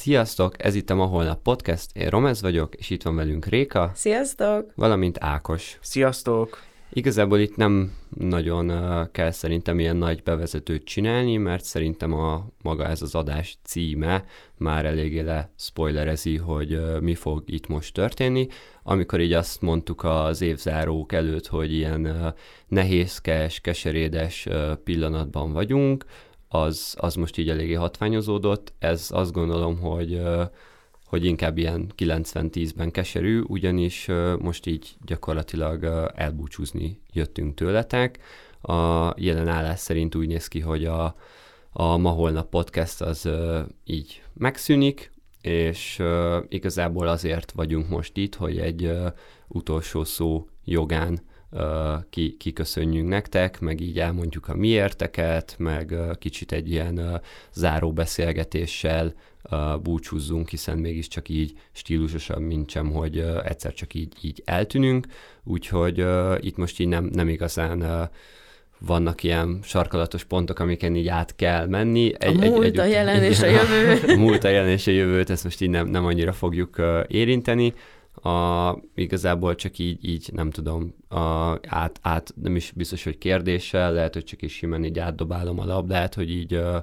Sziasztok, ez itt a Ma Holnap Podcast, én Romez vagyok, és itt van velünk Réka. Sziasztok! Valamint Ákos. Sziasztok! Igazából itt nem nagyon uh, kell szerintem ilyen nagy bevezetőt csinálni, mert szerintem a maga ez az adás címe már eléggé le spoilerezi, hogy uh, mi fog itt most történni. Amikor így azt mondtuk az évzárók előtt, hogy ilyen uh, nehézkes, keserédes pillanatban vagyunk, az, az most így eléggé hatványozódott. Ez azt gondolom, hogy hogy inkább ilyen 90-10-ben keserű, ugyanis most így gyakorlatilag elbúcsúzni jöttünk tőletek. A jelen állás szerint úgy néz ki, hogy a, a ma holnap podcast az így megszűnik, és igazából azért vagyunk most itt, hogy egy utolsó szó jogán ki, kiköszönjünk nektek, meg így elmondjuk a miérteket, meg kicsit egy ilyen záró beszélgetéssel búcsúzzunk, hiszen mégiscsak így stílusosabb, mint sem, hogy egyszer csak így, így eltűnünk, úgyhogy itt most így nem, nem igazán vannak ilyen sarkalatos pontok, amiken így át kell menni. Egy, a múlt, egy, egy, a jelen és a jövő. a múlt, a jelen és a jövőt, ezt most így nem, nem annyira fogjuk érinteni a, igazából csak így, így nem tudom, a, át, át, nem is biztos, hogy kérdéssel, lehet, hogy csak is simán így átdobálom a labdát, hogy így uh,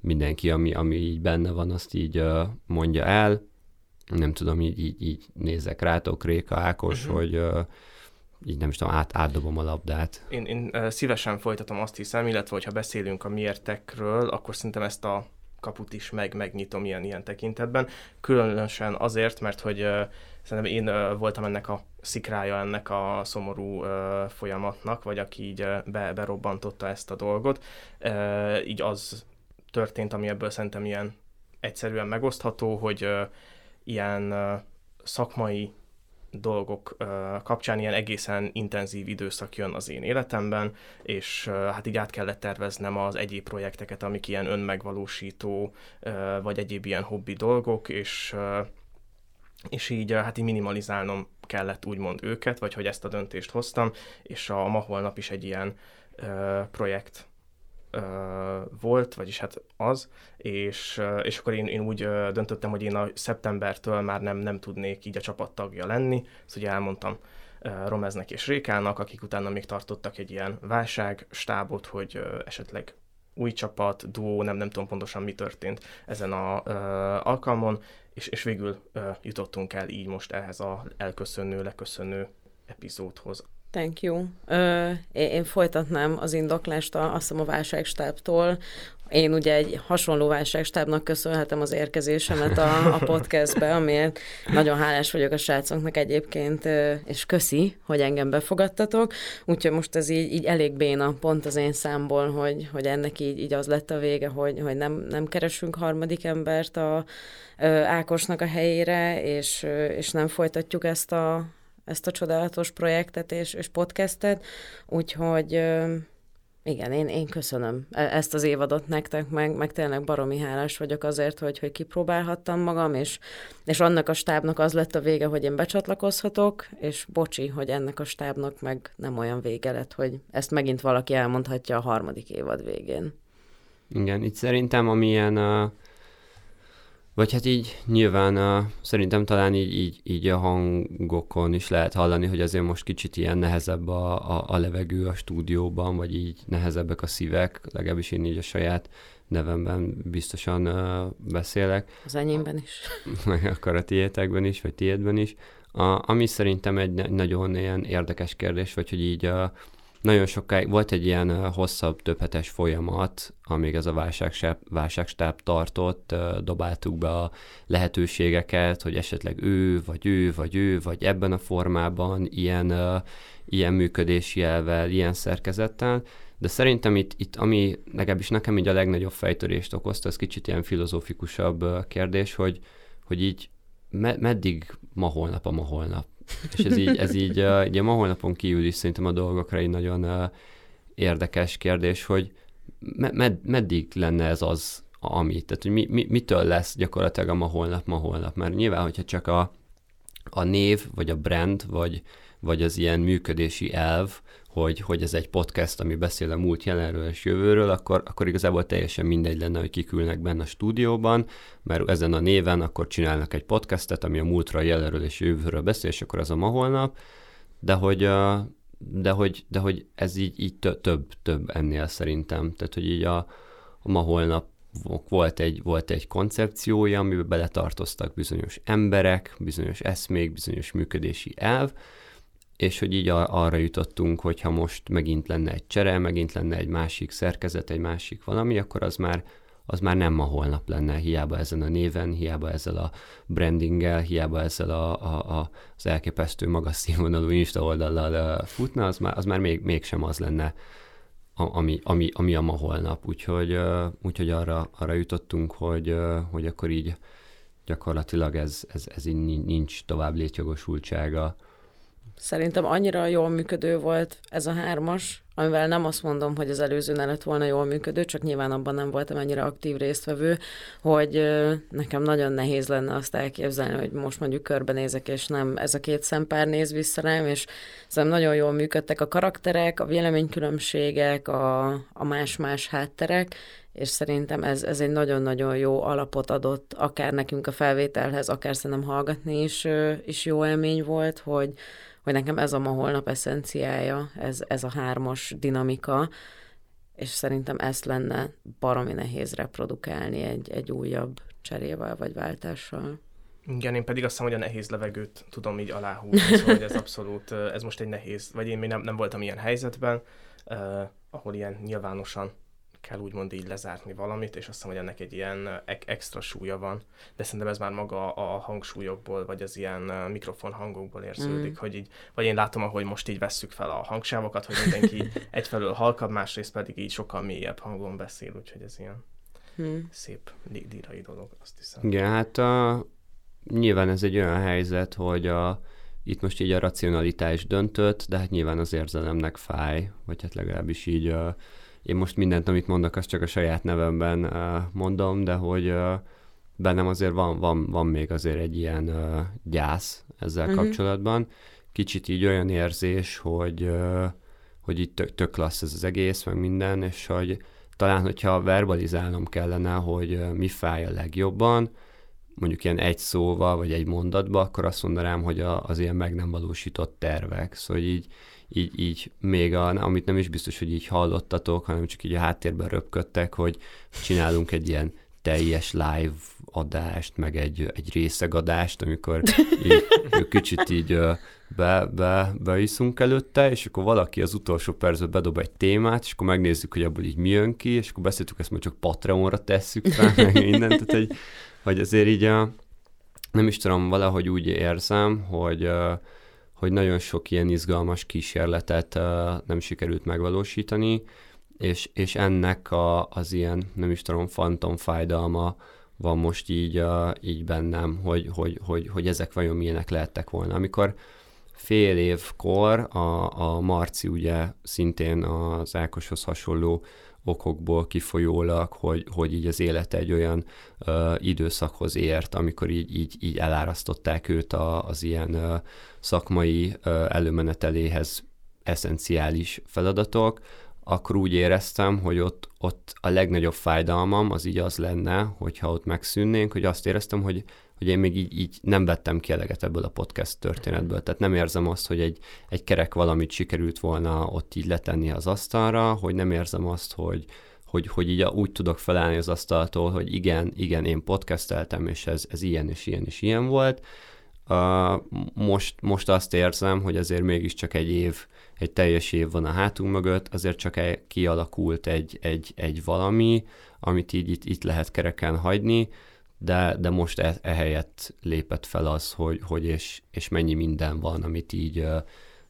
mindenki, ami, ami így benne van, azt így uh, mondja el. Nem tudom, így, így, így nézek rátok, Réka, Ákos, uh-huh. hogy uh, így nem is tudom, át, átdobom a labdát. Én, én szívesen folytatom azt hiszem, illetve hogyha beszélünk a miértekről, akkor szerintem ezt a kaput is meg, megnyitom ilyen, ilyen tekintetben. Különösen azért, mert hogy uh, szerintem én uh, voltam ennek a szikrája ennek a szomorú uh, folyamatnak, vagy aki így uh, be, berobbantotta ezt a dolgot. Uh, így az történt, ami ebből szerintem ilyen egyszerűen megosztható, hogy uh, ilyen uh, szakmai dolgok kapcsán ilyen egészen intenzív időszak jön az én életemben, és hát így át kellett terveznem az egyéb projekteket, amik ilyen önmegvalósító, vagy egyéb ilyen hobbi dolgok, és és így hát így minimalizálnom kellett úgymond őket, vagy hogy ezt a döntést hoztam, és a ma holnap is egy ilyen projekt volt, vagyis hát az, és, és akkor én, én úgy döntöttem, hogy én a szeptembertől már nem, nem tudnék így a csapattagja lenni, ezt ugye elmondtam Romeznek és Rékának, akik utána még tartottak egy ilyen válságstábot, hogy esetleg új csapat, duó, nem, nem tudom pontosan mi történt ezen a uh, alkalmon, és, és végül uh, jutottunk el így most ehhez a elköszönő, leköszönő epizódhoz. Thank you. Ö, én, folytatnám az indoklást a, azt hiszem a válságstábtól. Én ugye egy hasonló válságstábnak köszönhetem az érkezésemet a, a podcastbe, amiért nagyon hálás vagyok a srácoknak egyébként, és köszi, hogy engem befogadtatok. Úgyhogy most ez így, így elég béna pont az én számból, hogy, hogy ennek így, így az lett a vége, hogy, hogy nem, nem keresünk harmadik embert a, Ákosnak a helyére, és, és nem folytatjuk ezt a, ezt a csodálatos projektet és, és podcastet, úgyhogy igen, én, én köszönöm e, ezt az évadot nektek, meg, meg tényleg baromi hálás vagyok azért, hogy, hogy kipróbálhattam magam, és, és annak a stábnak az lett a vége, hogy én becsatlakozhatok, és bocsi, hogy ennek a stábnak meg nem olyan vége lett, hogy ezt megint valaki elmondhatja a harmadik évad végén. Igen, itt szerintem amilyen uh, vagy hát így nyilván uh, szerintem talán így, így, így a hangokon is lehet hallani, hogy azért most kicsit ilyen nehezebb a, a, a levegő a stúdióban, vagy így nehezebbek a szívek, legalábbis én így a saját nevemben biztosan uh, beszélek. Az enyémben is. Meg akkor a tiétekben is, vagy tiédben is. A, ami szerintem egy nagyon ilyen érdekes kérdés, vagy hogy így uh, nagyon sokáig volt egy ilyen hosszabb, többhetes folyamat, amíg ez a válságstáb, válságstáb tartott, dobáltuk be a lehetőségeket, hogy esetleg ő, vagy ő, vagy ő, vagy ebben a formában, ilyen, ilyen működési elvel, ilyen szerkezettel, de szerintem itt, itt, ami legalábbis nekem így a legnagyobb fejtörést okozta, ez kicsit ilyen filozófikusabb kérdés, hogy, hogy így me- meddig ma holnap a ma holnap? És ez így, ez így ugye ma holnapon kívül is szerintem a dolgokra egy nagyon érdekes kérdés, hogy med, meddig lenne ez az, ami, tehát hogy mi, mi, mitől lesz gyakorlatilag a ma holnap, ma holnap, mert nyilván, hogyha csak a, a név, vagy a brand, vagy, vagy az ilyen működési elv, hogy, hogy ez egy podcast, ami beszél a múlt, jelenről és jövőről, akkor, akkor igazából teljesen mindegy lenne, hogy kikülnek benne a stúdióban, mert ezen a néven akkor csinálnak egy podcastet, ami a múltra, jelenről és jövőről beszél, és akkor az a ma holnap, de hogy, de hogy, de hogy ez így, így több, több ennél szerintem. Tehát, hogy így a, a ma holnap volt egy, volt egy koncepciója, amiben beletartoztak bizonyos emberek, bizonyos eszmék, bizonyos működési elv, és hogy így arra jutottunk, hogy ha most megint lenne egy csere, megint lenne egy másik szerkezet, egy másik valami, akkor az már, az már nem ma holnap lenne, hiába ezen a néven, hiába ezzel a brandinggel, hiába ezzel a, a, a, az elképesztő magas színvonalú Insta oldallal futna, az már, az már még, mégsem az lenne, ami, ami, ami a ma holnap. Úgyhogy, úgyhogy arra, arra jutottunk, hogy, hogy akkor így gyakorlatilag ez, ez, ez így nincs tovább létjogosultsága Szerintem annyira jól működő volt ez a hármas, amivel nem azt mondom, hogy az előző ne lett volna jól működő, csak nyilván abban nem voltam ennyire aktív résztvevő, hogy nekem nagyon nehéz lenne azt elképzelni, hogy most mondjuk körbenézek, és nem ez a két szempár néz vissza rám, és szerintem nagyon jól működtek a karakterek, a véleménykülönbségek, a, a más-más hátterek, és szerintem ez, ez egy nagyon-nagyon jó alapot adott akár nekünk a felvételhez, akár szerintem hallgatni is, is jó élmény volt, hogy, hogy nekem ez a ma holnap eszenciája, ez, ez a hármas dinamika, és szerintem ezt lenne baromi nehéz reprodukálni egy, egy újabb cserével vagy váltással. Igen, én pedig azt hiszem, hogy a nehéz levegőt tudom így aláhúzni, szóval hogy ez abszolút, ez most egy nehéz, vagy én még nem, nem voltam ilyen helyzetben, uh, ahol ilyen nyilvánosan kell úgymond így lezárni valamit, és azt hiszem, hogy ennek egy ilyen extra súlya van. De szerintem ez már maga a hangsúlyokból, vagy az ilyen mikrofon hangokból érződik, mm. hogy így, vagy én látom, ahogy most így vesszük fel a hangsávokat, hogy mindenki egyfelől halkabb, másrészt pedig így sokkal mélyebb hangon beszél, úgyhogy ez ilyen mm. szép dírai dolog, azt hiszem. Igen, hát a, nyilván ez egy olyan helyzet, hogy a, itt most így a racionalitás döntött, de hát nyilván az érzelemnek fáj, vagy hát legalábbis így a, én most mindent, amit mondok, azt csak a saját nevemben mondom, de hogy bennem azért van, van, van még azért egy ilyen gyász ezzel uh-huh. kapcsolatban. Kicsit így olyan érzés, hogy, hogy itt tök, tök klassz ez az egész, meg minden, és hogy talán, hogyha verbalizálnom kellene, hogy mi fáj a legjobban, mondjuk ilyen egy szóval, vagy egy mondatba, akkor azt mondanám, hogy a, az ilyen meg nem valósított tervek. Szóval így, így, így még, a, amit nem is biztos, hogy így hallottatok, hanem csak így a háttérben röpködtek, hogy csinálunk egy ilyen teljes live adást, meg egy, egy részegadást, amikor így, kicsit így be, be, beiszunk előtte, és akkor valaki az utolsó percben bedob egy témát, és akkor megnézzük, hogy abból így mi jön ki, és akkor beszéltük, ezt majd csak Patreonra tesszük fel, meg mindent, tehát hogy, hogy azért így a, nem is tudom, valahogy úgy érzem, hogy hogy nagyon sok ilyen izgalmas kísérletet nem sikerült megvalósítani, és, és ennek a, az ilyen, nem is tudom, fantom fájdalma van most így, így bennem, hogy, hogy, hogy, hogy ezek vajon milyenek lehettek volna. Amikor fél évkor a, a Marci ugye szintén az Ákoshoz hasonló okokból kifolyólag, hogy, hogy így az élet egy olyan ö, időszakhoz ért, amikor így, így, így elárasztották őt a, az ilyen ö, szakmai ö, előmeneteléhez eszenciális feladatok, akkor úgy éreztem, hogy ott, ott a legnagyobb fájdalmam az így az lenne, hogyha ott megszűnnénk, hogy azt éreztem, hogy hogy én még így, így nem vettem ki eleget ebből a podcast történetből. Tehát nem érzem azt, hogy egy, egy kerek valamit sikerült volna ott így letenni az asztalra, hogy nem érzem azt, hogy, hogy, hogy így úgy tudok felállni az asztaltól, hogy igen, igen, én podcasteltem, és ez, ez ilyen és ilyen és ilyen volt. Uh, most, most azt érzem, hogy azért mégiscsak egy év, egy teljes év van a hátunk mögött, azért csak kialakult egy, egy, egy valami, amit így itt, itt lehet kereken hagyni, de, de most e, ehelyett lépett fel az, hogy, hogy és, és mennyi minden van, amit így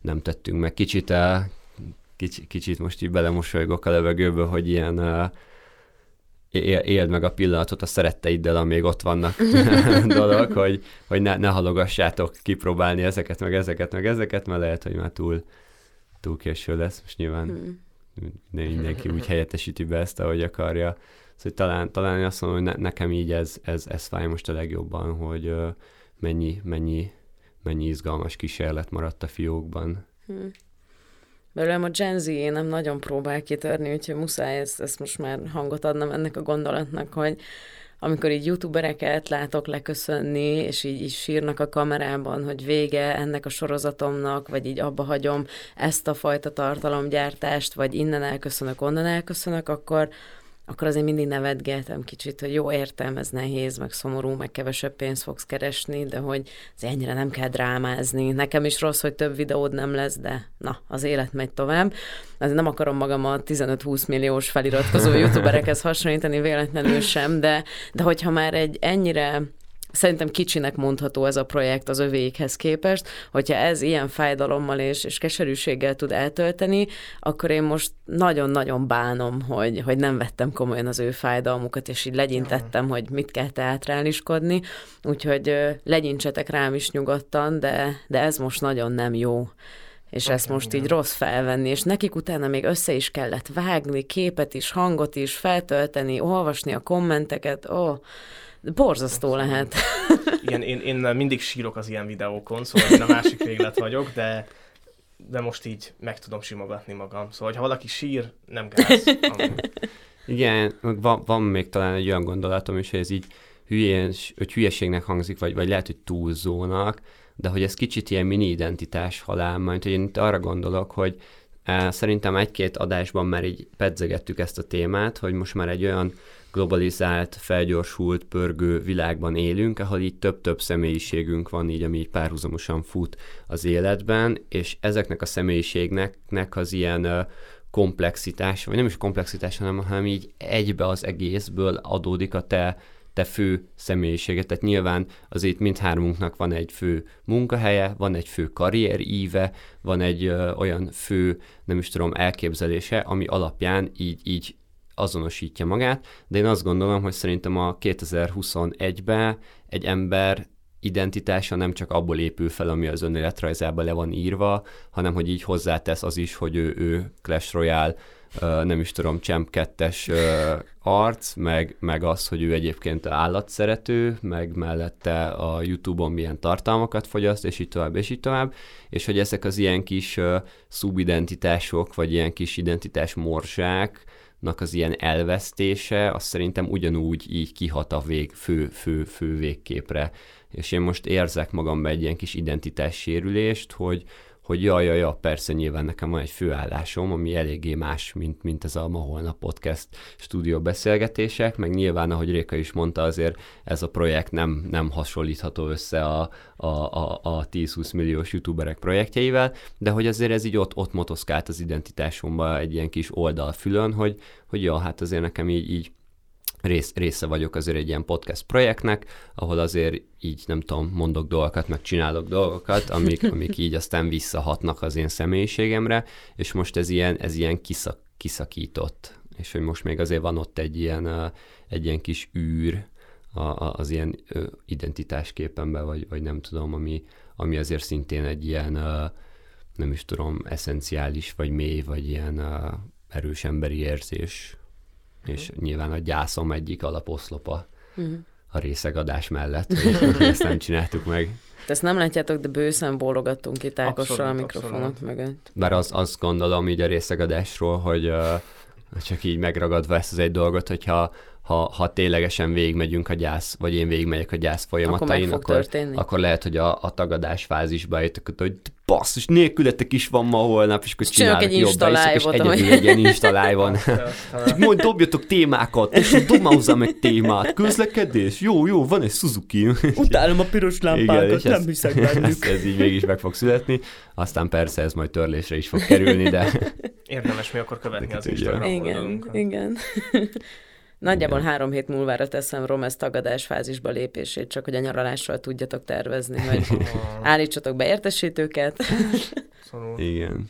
nem tettünk meg. Kicsit, uh, kicsit, kicsit most így belemosolygok a levegőbe, hogy ilyen uh, éld meg a pillanatot a szeretteiddel, amíg ott vannak dolog, hogy, hogy ne, ne halogassátok kipróbálni ezeket, meg ezeket, meg ezeket, mert lehet, hogy már túl, túl késő lesz. Most nyilván hmm. mindenki úgy helyettesíti be ezt, ahogy akarja. Szóval talán, talán én azt mondom, hogy ne, nekem így ez, ez, ez fáj most a legjobban, hogy mennyi, mennyi, mennyi izgalmas kísérlet maradt a fiókban. Hmm. Belőlem a Gen Z nem nagyon próbál kitörni, úgyhogy muszáj ezt, ezt most már hangot adnom ennek a gondolatnak, hogy amikor így youtubereket látok leköszönni, és így, így sírnak a kamerában, hogy vége ennek a sorozatomnak, vagy így abba hagyom ezt a fajta tartalomgyártást, vagy innen elköszönök, onnan elköszönök, akkor, akkor azért mindig nevetgeltem kicsit, hogy jó, értem, ez nehéz, meg szomorú, meg kevesebb pénzt fogsz keresni, de hogy ez ennyire nem kell drámázni. Nekem is rossz, hogy több videód nem lesz, de na, az élet megy tovább. Azért nem akarom magam a 15-20 milliós feliratkozó youtuberekhez hasonlítani véletlenül sem, de, de hogyha már egy ennyire Szerintem kicsinek mondható ez a projekt az övékhez képest, hogyha ez ilyen fájdalommal és, és keserűséggel tud eltölteni, akkor én most nagyon-nagyon bánom, hogy, hogy nem vettem komolyan az ő fájdalmukat, és így legyintettem, hogy mit kell teátráliskodni, úgyhogy legyintsetek rám is nyugodtan, de, de ez most nagyon nem jó. És ezt most így rossz felvenni, és nekik utána még össze is kellett vágni, képet is, hangot is, feltölteni, olvasni a kommenteket, ó, oh, Borzasztó lehet. Igen, én, én mindig sírok az ilyen videókon, szóval én a másik véglet vagyok, de de most így meg tudom simogatni magam. Szóval, ha valaki sír, nem gáz. Igen, van, van még talán egy olyan gondolatom is, hogy ez így hülyés, hogy hülyeségnek hangzik, vagy, vagy lehet, hogy túlzónak, de hogy ez kicsit ilyen mini identitás halál, majd hogy én itt arra gondolok, hogy eh, szerintem egy-két adásban már így pedzegettük ezt a témát, hogy most már egy olyan globalizált, felgyorsult, pörgő világban élünk, ahol így több-több személyiségünk van, így ami így párhuzamosan fut az életben, és ezeknek a személyiségnek az ilyen komplexitás, vagy nem is komplexitás, hanem, hanem így egybe az egészből adódik a te te fő személyiséget. Tehát nyilván azért mindhármunknak van egy fő munkahelye, van egy fő karrieríve, van egy ö, olyan fő, nem is tudom, elképzelése, ami alapján így, így azonosítja magát, de én azt gondolom, hogy szerintem a 2021-ben egy ember identitása nem csak abból épül fel, ami az önéletrajzában le van írva, hanem hogy így hozzátesz az is, hogy ő, ő Clash Royale nem is tudom, Champ 2-es arc, meg, meg az, hogy ő egyébként állatszerető, meg mellette a YouTube-on milyen tartalmakat fogyaszt, és így tovább, és így tovább, és hogy ezek az ilyen kis szubidentitások, vagy ilyen kis identitás morzsák, az ilyen elvesztése, az szerintem ugyanúgy így kihat a vég, fő, fő, fő végképre. És én most érzek magamban egy ilyen kis identitássérülést, hogy, hogy jaj, jaj, jaj, persze nyilván nekem van egy főállásom, ami eléggé más, mint, mint ez a ma holnap podcast stúdió beszélgetések, meg nyilván, ahogy Réka is mondta, azért ez a projekt nem, nem hasonlítható össze a, a, a, a 10-20 milliós youtuberek projektjeivel, de hogy azért ez így ott, ott motoszkált az identitásomba egy ilyen kis oldalfülön, hogy, hogy ja, hát azért nekem így, így rész, része vagyok azért egy ilyen podcast projektnek, ahol azért így nem tudom, mondok dolgokat, meg csinálok dolgokat, amik, amik így aztán visszahatnak az én személyiségemre, és most ez ilyen, ez ilyen kiszak, kiszakított, és hogy most még azért van ott egy ilyen, egy ilyen kis űr az ilyen identitásképemben, vagy, vagy nem tudom, ami, ami azért szintén egy ilyen, nem is tudom, eszenciális, vagy mély, vagy ilyen erős emberi érzés és nyilván a gyászom egyik alaposzlopa uh-huh. a részegadás mellett, hogy ezt nem csináltuk meg. De ezt nem látjátok, de bőszen bólogattunk itt Ákossal a mikrofonok abszolút. mögött. Bár az, azt gondolom így a részegadásról, hogy uh, csak így megragadva ezt az egy dolgot, hogyha ha, ha ténylegesen végigmegyünk a gyász, vagy én végigmegyek a gyász folyamatain, akkor, akkor, akkor lehet, hogy a, a tagadás fázisba jöttök, hogy basszus, nélkületek is van ma holnap, és akkor csinálok egy jobb és egyedül egy ilyen instalájban. Csak majd dobjatok témákat, és dob hozzá meg témát. Közlekedés? Jó, jó, van egy Suzuki. Utálom a piros lámpákat, Igen, nem ez, hiszek bennük. Ez, ez így mégis meg fog születni. Aztán persze ez majd törlésre is fog kerülni, de... Érdemes mi akkor követni az Instagram Igen, igen. Nagyjából Igen. három hét múlvára teszem Romesz tagadás fázisba lépését, csak hogy a nyaralásról tudjatok tervezni, hogy állítsatok be értesítőket. Igen.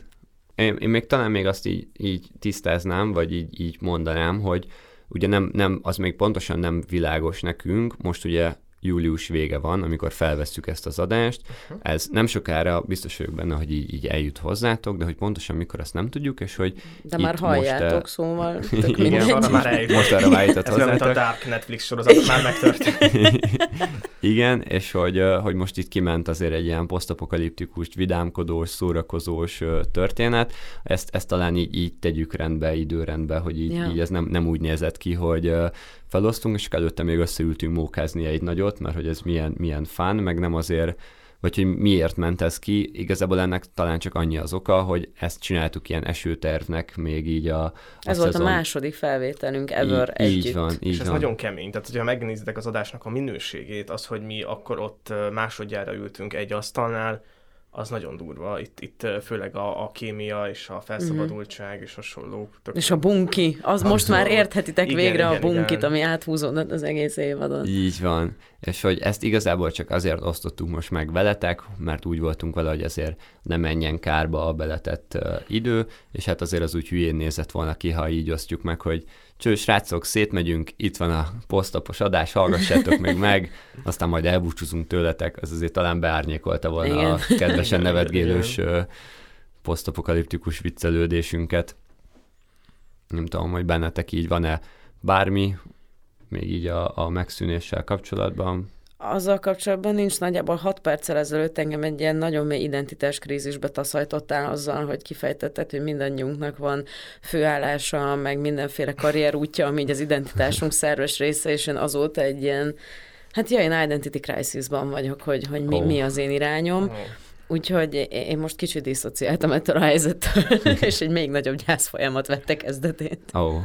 Én, én még talán még azt így, így tisztáznám, vagy így, így mondanám, hogy ugye nem, nem, az még pontosan nem világos nekünk, most ugye július vége van, amikor felvesszük ezt az adást. Ez nem sokára biztos vagyok benne, hogy így, így eljut hozzátok, de hogy pontosan mikor azt nem tudjuk, és hogy De már halljátok, most, szóval igen, arra már eljut. Most arra már jutott Ez mint a Dark Netflix sorozat, már megtörtént. igen, és hogy, hogy most itt kiment azért egy ilyen posztapokaliptikus, vidámkodós, szórakozós történet. Ezt, ezt talán így, így tegyük rendbe, időrendbe, hogy így, ja. így ez nem, nem úgy nézett ki, hogy felosztunk, és előtte még összeültünk mókázni egy nagyot, mert hogy ez milyen, milyen fán, meg nem azért, vagy hogy miért ment ez ki. Igazából ennek talán csak annyi az oka, hogy ezt csináltuk ilyen esőtervnek még így a, a Ez szezon. volt a második felvételünk ever így, együtt. Így van, így és ez van. nagyon kemény. Tehát, hogyha megnézitek az adásnak a minőségét, az, hogy mi akkor ott másodjára ültünk egy asztalnál, az nagyon durva. Itt, itt főleg a, a kémia és a felszabadultság mm-hmm. és hasonlók. Tök és a bunki. Az Abszolút. most már érthetitek igen, végre igen, a bunkit, igen. ami áthúzódott az egész évadon. Így van. És hogy ezt igazából csak azért osztottuk most meg veletek, mert úgy voltunk vele, hogy azért ne menjen kárba a beletett uh, idő, és hát azért az úgy hülyén nézett volna ki, ha így osztjuk meg, hogy cső, srácok, szétmegyünk, itt van a posztapos adás, hallgassátok még meg, aztán majd elbúcsúzunk tőletek, az azért talán beárnyékolta volna Igen. a kedvesen nevetgélős posztapokaliptikus viccelődésünket. Nem tudom, hogy bennetek így van-e bármi, még így a, a megszűnéssel kapcsolatban, azzal kapcsolatban nincs nagyjából 6 perccel ezelőtt engem egy ilyen nagyon mély identitás krízisbe taszajtottál azzal, hogy kifejtetted, hogy mindannyiunknak van főállása, meg mindenféle karrierútja, ami így az identitásunk szerves része, és én azóta egy ilyen, hát jaj, én identity crisisban vagyok, hogy, hogy mi, oh. mi az én irányom. Oh. Úgyhogy én most kicsit diszociáltam ettől a helyzettől, és egy még nagyobb gyász folyamat vette kezdetét. Oh.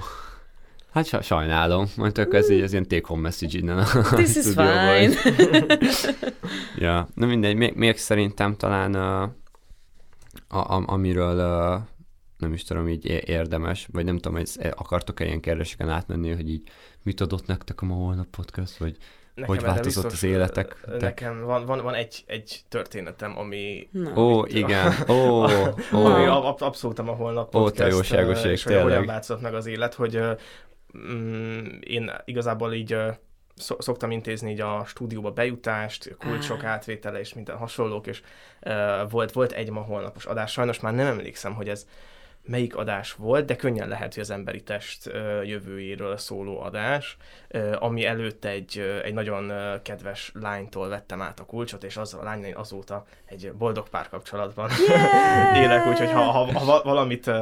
Hát sajnálom, majd tök ez így az ilyen take home message innen a This is fine. ja, na mindegy, még, még szerintem talán uh, a, a, amiről uh, nem is tudom, így érdemes, vagy nem tudom, hogy akartok-e ilyen kérdéseken átmenni, hogy így mit adott nektek a ma holnap podcast, vagy Nekem hogy változott biztos, az életek? Nekem van, van, van egy, egy történetem, ami... Ó, oh, igen. Ó, oh, oh. Ami abszolút a holnap podcast. Ó, te jóságos és olyan változott meg az élet, hogy mm, én igazából így szoktam intézni így a stúdióba bejutást, kulcsok átvétele és minden hasonlók, és uh, volt, volt egy ma holnapos adás, sajnos már nem emlékszem, hogy ez melyik adás volt, de könnyen lehet, hogy az emberi test uh, jövőjéről szóló adás, uh, ami előtt egy, uh, egy nagyon uh, kedves lánytól vettem át a kulcsot, és azzal a lányon azóta egy boldog párkapcsolatban yeah! élek, úgyhogy ha, ha, ha valamit uh,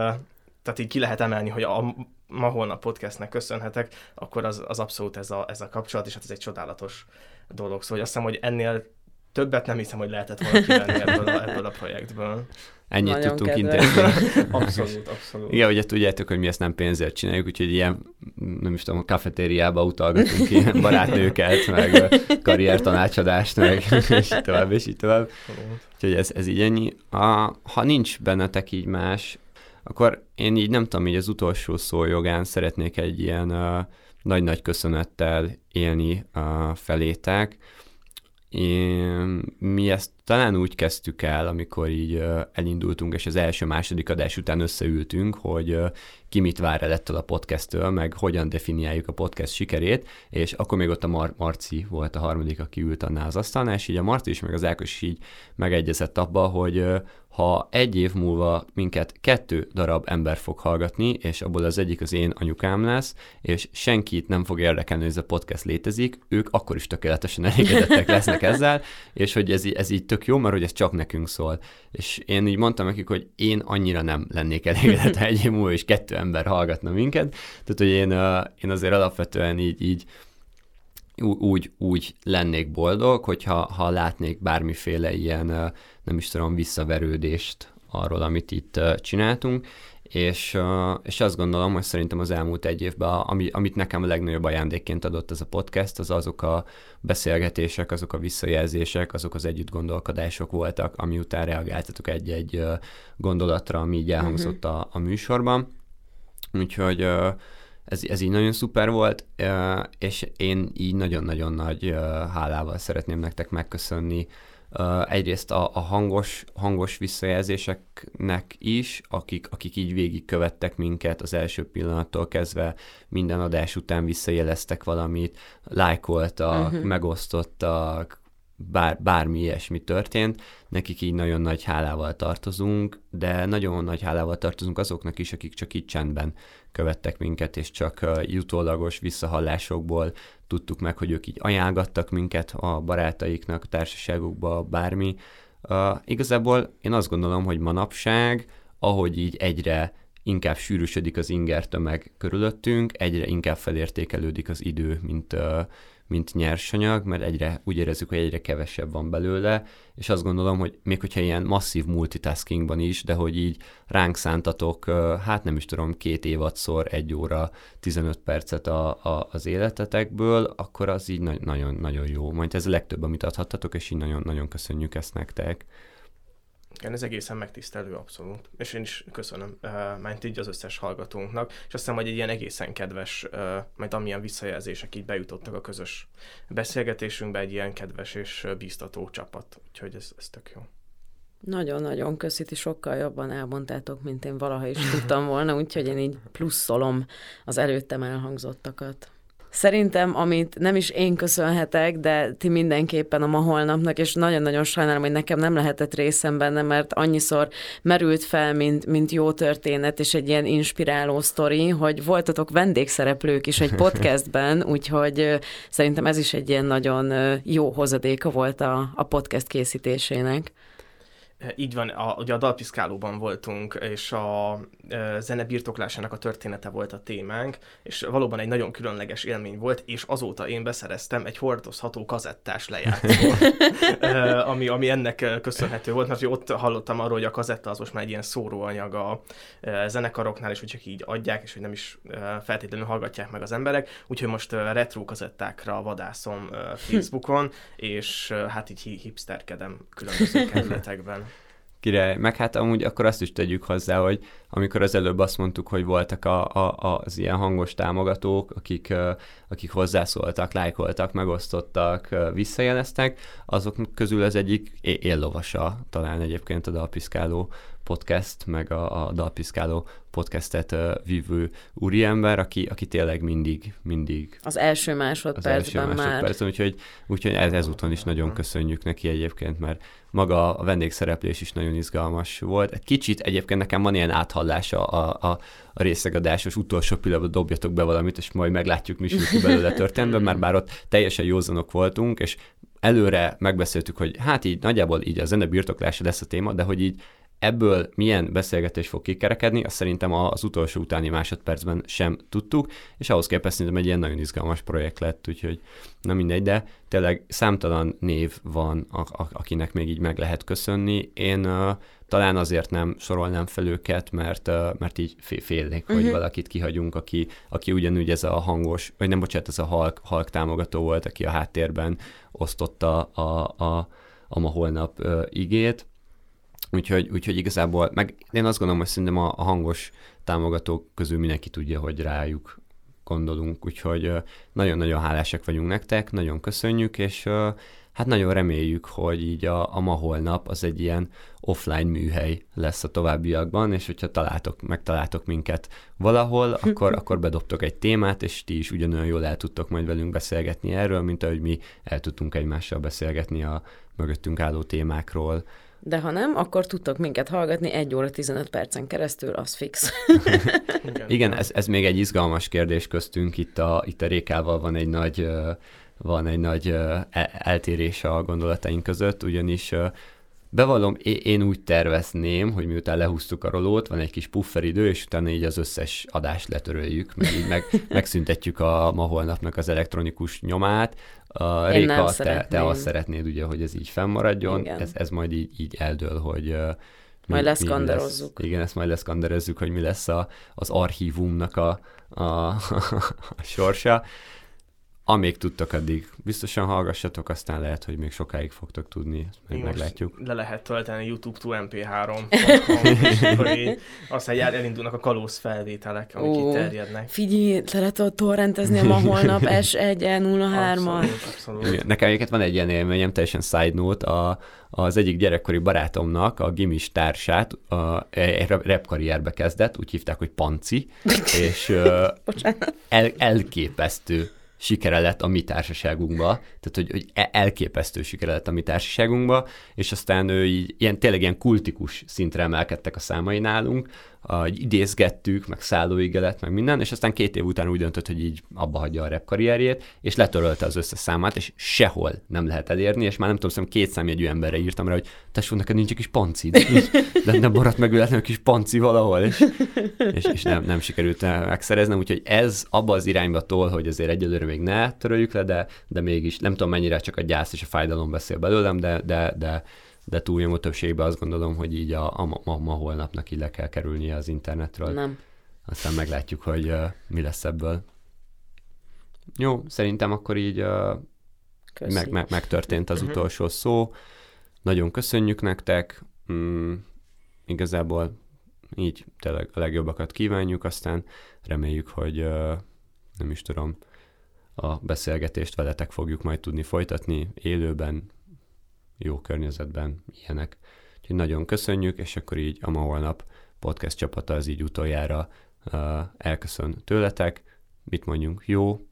tehát így ki lehet emelni, hogy a ma holnap podcastnek köszönhetek, akkor az, az abszolút ez a, ez a kapcsolat, és hát ez egy csodálatos dolog. Szóval azt hiszem, hogy ennél többet nem hiszem, hogy lehetett volna kivenni ebből a, ebből a projektből. Ennyit Nagyon tudtunk intézni. abszolút, abszolút. Igen, ugye tudjátok, hogy mi ezt nem pénzért csináljuk, úgyhogy ilyen, nem is tudom, a kafetériába utalgatunk ilyen barátnőket, meg karriertanácsadást, meg és így tovább, és így tovább. Úgyhogy ez, ez így ennyi. A, ha nincs bennetek így más akkor én így nem tudom, így az utolsó szó jogán szeretnék egy ilyen uh, nagy-nagy köszönettel élni uh, felétek. Én, mi ezt talán úgy kezdtük el, amikor így uh, elindultunk, és az első-második adás után összeültünk, hogy uh, ki mit vár el ettől a podcasttől, meg hogyan definiáljuk a podcast sikerét, és akkor még ott a Mar- Marci volt a harmadik, aki ült annál az asztalnál, és így a Marci is, meg az Ákos így megegyezett abba, hogy uh, ha egy év múlva minket kettő darab ember fog hallgatni, és abból az egyik az én anyukám lesz, és senkit nem fog érdekelni, hogy ez a podcast létezik, ők akkor is tökéletesen elégedettek lesznek ezzel, és hogy ez, ez így tök jó, mert hogy ez csak nekünk szól. És én így mondtam nekik, hogy én annyira nem lennék elégedett, ha egy év múlva is kettő ember hallgatna minket, tehát hogy én, én azért alapvetően így, így úgy, úgy lennék boldog, hogyha ha látnék bármiféle ilyen, nem is tudom, visszaverődést arról, amit itt csináltunk, és, és azt gondolom, hogy szerintem az elmúlt egy évben, ami, amit nekem a legnagyobb ajándékként adott ez a podcast, az azok a beszélgetések, azok a visszajelzések, azok az együtt gondolkodások voltak, ami után reagáltatok egy-egy gondolatra, ami így elhangzott uh-huh. a, a műsorban. Úgyhogy ez, ez így nagyon szuper volt, és én így nagyon-nagyon nagy hálával szeretném nektek megköszönni egyrészt a, a hangos, hangos visszajelzéseknek is, akik, akik így végigkövettek minket az első pillanattól kezdve, minden adás után visszajeleztek valamit, lájkoltak, uh-huh. megosztottak, bár, bármi ilyesmi történt, nekik így nagyon nagy hálával tartozunk, de nagyon nagy hálával tartozunk azoknak is, akik csak így csendben követtek minket, és csak jutólagos visszahallásokból tudtuk meg, hogy ők így ajánlgattak minket a barátaiknak, a társaságukba, bármi. Igazából én azt gondolom, hogy manapság, ahogy így egyre inkább sűrűsödik az inger tömeg körülöttünk, egyre inkább felértékelődik az idő, mint, mint nyersanyag, mert egyre úgy érezzük, hogy egyre kevesebb van belőle, és azt gondolom, hogy még hogyha ilyen masszív multitaskingban is, de hogy így ránk szántatok, hát nem is tudom, két évadszor, egy óra, 15 percet a, a, az életetekből, akkor az így nagyon-nagyon jó. Majd ez a legtöbb, amit adhattatok, és így nagyon-nagyon köszönjük ezt nektek. Igen, ez egészen megtisztelő, abszolút. És én is köszönöm, uh, mert így az összes hallgatónknak, és azt hiszem, hogy egy ilyen egészen kedves, uh, majd amilyen visszajelzések így bejutottak a közös beszélgetésünkbe, egy ilyen kedves és bíztató csapat. Úgyhogy ez, ez tök jó. Nagyon-nagyon köszíti, sokkal jobban elmondtátok, mint én valaha is tudtam volna, úgyhogy én így pluszolom az előttem elhangzottakat. Szerintem, amit nem is én köszönhetek, de ti mindenképpen a ma holnapnak, és nagyon-nagyon sajnálom, hogy nekem nem lehetett részem benne, mert annyiszor merült fel, mint, mint jó történet, és egy ilyen inspiráló sztori, hogy voltatok vendégszereplők is egy podcastben, úgyhogy szerintem ez is egy ilyen nagyon jó hozadéka volt a, a podcast készítésének. Így van, a, ugye a dalpiszkálóban voltunk, és a, a zene birtoklásának a története volt a témánk, és valóban egy nagyon különleges élmény volt, és azóta én beszereztem egy hordozható kazettás lejátszó, ami, ami ennek köszönhető volt, mert ott hallottam arról, hogy a kazetta az most már egy ilyen szóróanyag a zenekaroknál, és hogy csak így adják, és hogy nem is feltétlenül hallgatják meg az emberek, úgyhogy most retro kazettákra vadászom Facebookon, és hát így hipsterkedem különböző kerületekben. Király. Meg hát amúgy akkor azt is tegyük hozzá, hogy amikor az előbb azt mondtuk, hogy voltak a, a, az ilyen hangos támogatók, akik, akik hozzászóltak, lájkoltak, megosztottak, visszajeleztek, azok közül az egyik éllovasa talán egyébként a Dalpiszkáló podcast, meg a, a Dalpiszkáló podcastet uh, vívő úriember, aki, aki tényleg mindig, mindig... Az első másodpercben az első másodpercben, már. Úgyhogy, úgyhogy ez, ezúton is nagyon köszönjük neki egyébként, mert maga a vendégszereplés is nagyon izgalmas volt. Egy kicsit egyébként nekem van ilyen áthallása a, a, a részegadásos utolsó pillanatban dobjatok be valamit, és majd meglátjuk, mi sült belőle történetben, mert bár ott teljesen józanok voltunk, és előre megbeszéltük, hogy hát így nagyjából így a zene birtoklása lesz a téma, de hogy így Ebből milyen beszélgetés fog kikerekedni, azt szerintem az utolsó utáni másodpercben sem tudtuk, és ahhoz képest szerintem egy ilyen nagyon izgalmas projekt lett, úgyhogy nem mindegy, de tényleg számtalan név van, a, a, akinek még így meg lehet köszönni. Én uh, talán azért nem sorolnám fel őket, mert, uh, mert így félnék, uh-huh. hogy mhm. valakit kihagyunk, aki, aki ugyanúgy ez a hangos, vagy nem bocsánat, ez a halk, halk támogató volt, aki a háttérben osztotta a, a, a ma holnap uh, igét, Úgyhogy, úgyhogy igazából, meg én azt gondolom, hogy szerintem a, a hangos támogatók közül mindenki tudja, hogy rájuk gondolunk, úgyhogy nagyon-nagyon hálásak vagyunk nektek, nagyon köszönjük, és hát nagyon reméljük, hogy így a, a ma holnap az egy ilyen offline műhely lesz a továbbiakban, és hogyha találtok, megtaláltok minket valahol, akkor, akkor bedobtok egy témát, és ti is ugyanolyan jól el tudtok majd velünk beszélgetni erről, mint ahogy mi el tudtunk egymással beszélgetni a mögöttünk álló témákról, de ha nem, akkor tudtok minket hallgatni 1 óra 15 percen keresztül, az fix. Igen, Igen ez, ez még egy izgalmas kérdés köztünk, itt a, itt a Rékával van egy nagy, van egy nagy e, eltérés a gondolataink között, ugyanis Bevallom, én úgy tervezném, hogy miután lehúztuk a rolót, van egy kis pufferidő, és utána így az összes adást letöröljük, meg így meg, megszüntetjük a ma holnapnak az elektronikus nyomát. A Réka, te, te azt szeretnéd ugye, hogy ez így fennmaradjon, ez, ez majd így, így eldől, hogy mi, majd leszkanderozzuk. Lesz, igen, ezt majd leszkanderezzük, hogy mi lesz a, az archívumnak a, a, a sorsa amíg tudtok, addig biztosan hallgassatok, aztán lehet, hogy még sokáig fogtok tudni, ezt meg meglátjuk. Le lehet tölteni YouTube to mp3.com, hogy aztán el- elindulnak a kalóz felvételek, amik Ó. itt terjednek. Figyelj, le lehet ott torrentezni a ma holnap S1-03-at. Abszolút, abszolút. Igen, Nekem egyébként van egy ilyen élményem, teljesen side note, a, az egyik gyerekkori barátomnak a gimis társát a, egy rap- rap karrierbe kezdett, úgy hívták, hogy Panci, és el, elképesztő sikere lett a mi társaságunkba, tehát hogy, hogy e- elképesztő sikere lett a mi társaságunkba, és aztán ő így, ilyen, tényleg ilyen kultikus szintre emelkedtek a számai nálunk, így idézgettük, meg szállóige lett, meg minden, és aztán két év után úgy döntött, hogy így abba hagyja a rap karrierjét, és letörölte az összes számát, és sehol nem lehet elérni, és már nem tudom, szerintem két számjegyű emberre írtam rá, hogy tesó, neked nincs egy kis pancid, de nem maradt meg egy kis panci valahol, és, és, és nem, nem sikerült megszereznem, úgyhogy ez abba az irányba tol, hogy azért egyelőre még ne töröljük le, de, de mégis nem tudom mennyire csak a gyász és a fájdalom beszél belőlem, de, de, de, de túlnyomó többségben azt gondolom, hogy így a, a ma, ma, holnapnak így le kell kerülnie az internetről. Nem. Aztán meglátjuk, hogy uh, mi lesz ebből. Jó, szerintem akkor így uh, Köszi. meg, meg, megtörtént az Mhm. utolsó szó. Nagyon köszönjük nektek. Mm, igazából így tényleg a legjobbakat kívánjuk, aztán reméljük, hogy uh, nem is tudom, a beszélgetést veletek fogjuk majd tudni folytatni élőben, jó környezetben, ilyenek. Úgyhogy nagyon köszönjük, és akkor így a ma holnap podcast csapata az így utoljára uh, elköszön tőletek. Mit mondjunk? Jó,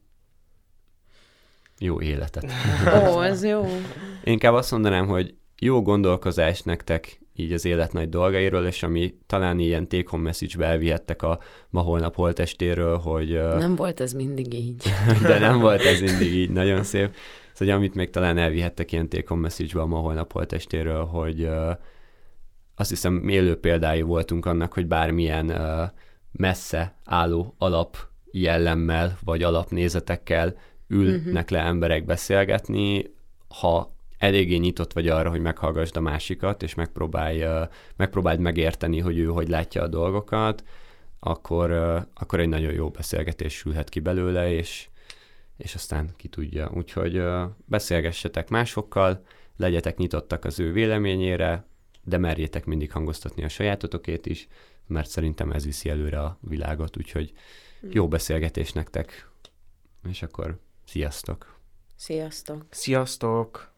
jó életet. Ó, ez jó. Inkább azt mondanám, hogy jó gondolkozás nektek így az élet nagy dolgairól, és ami talán ilyen take home message-be elvihettek a ma holnap holtestéről, hogy Nem volt ez mindig így. de nem volt ez mindig így, nagyon szép. Szóval amit még talán elvihettek ilyen take home message-be a ma holnap holtestéről, hogy azt hiszem élő példái voltunk annak, hogy bármilyen messze álló alap jellemmel, vagy alapnézetekkel ülnek le emberek beszélgetni, ha eléggé nyitott vagy arra, hogy meghallgassd a másikat, és megpróbálj, megpróbáld megérteni, hogy ő hogy látja a dolgokat, akkor, akkor egy nagyon jó beszélgetés sülhet ki belőle, és, és aztán ki tudja. Úgyhogy beszélgessetek másokkal, legyetek nyitottak az ő véleményére, de merjétek mindig hangoztatni a sajátotokét is, mert szerintem ez viszi előre a világot, úgyhogy jó beszélgetés nektek, és akkor sziasztok! Sziasztok. Sziasztok!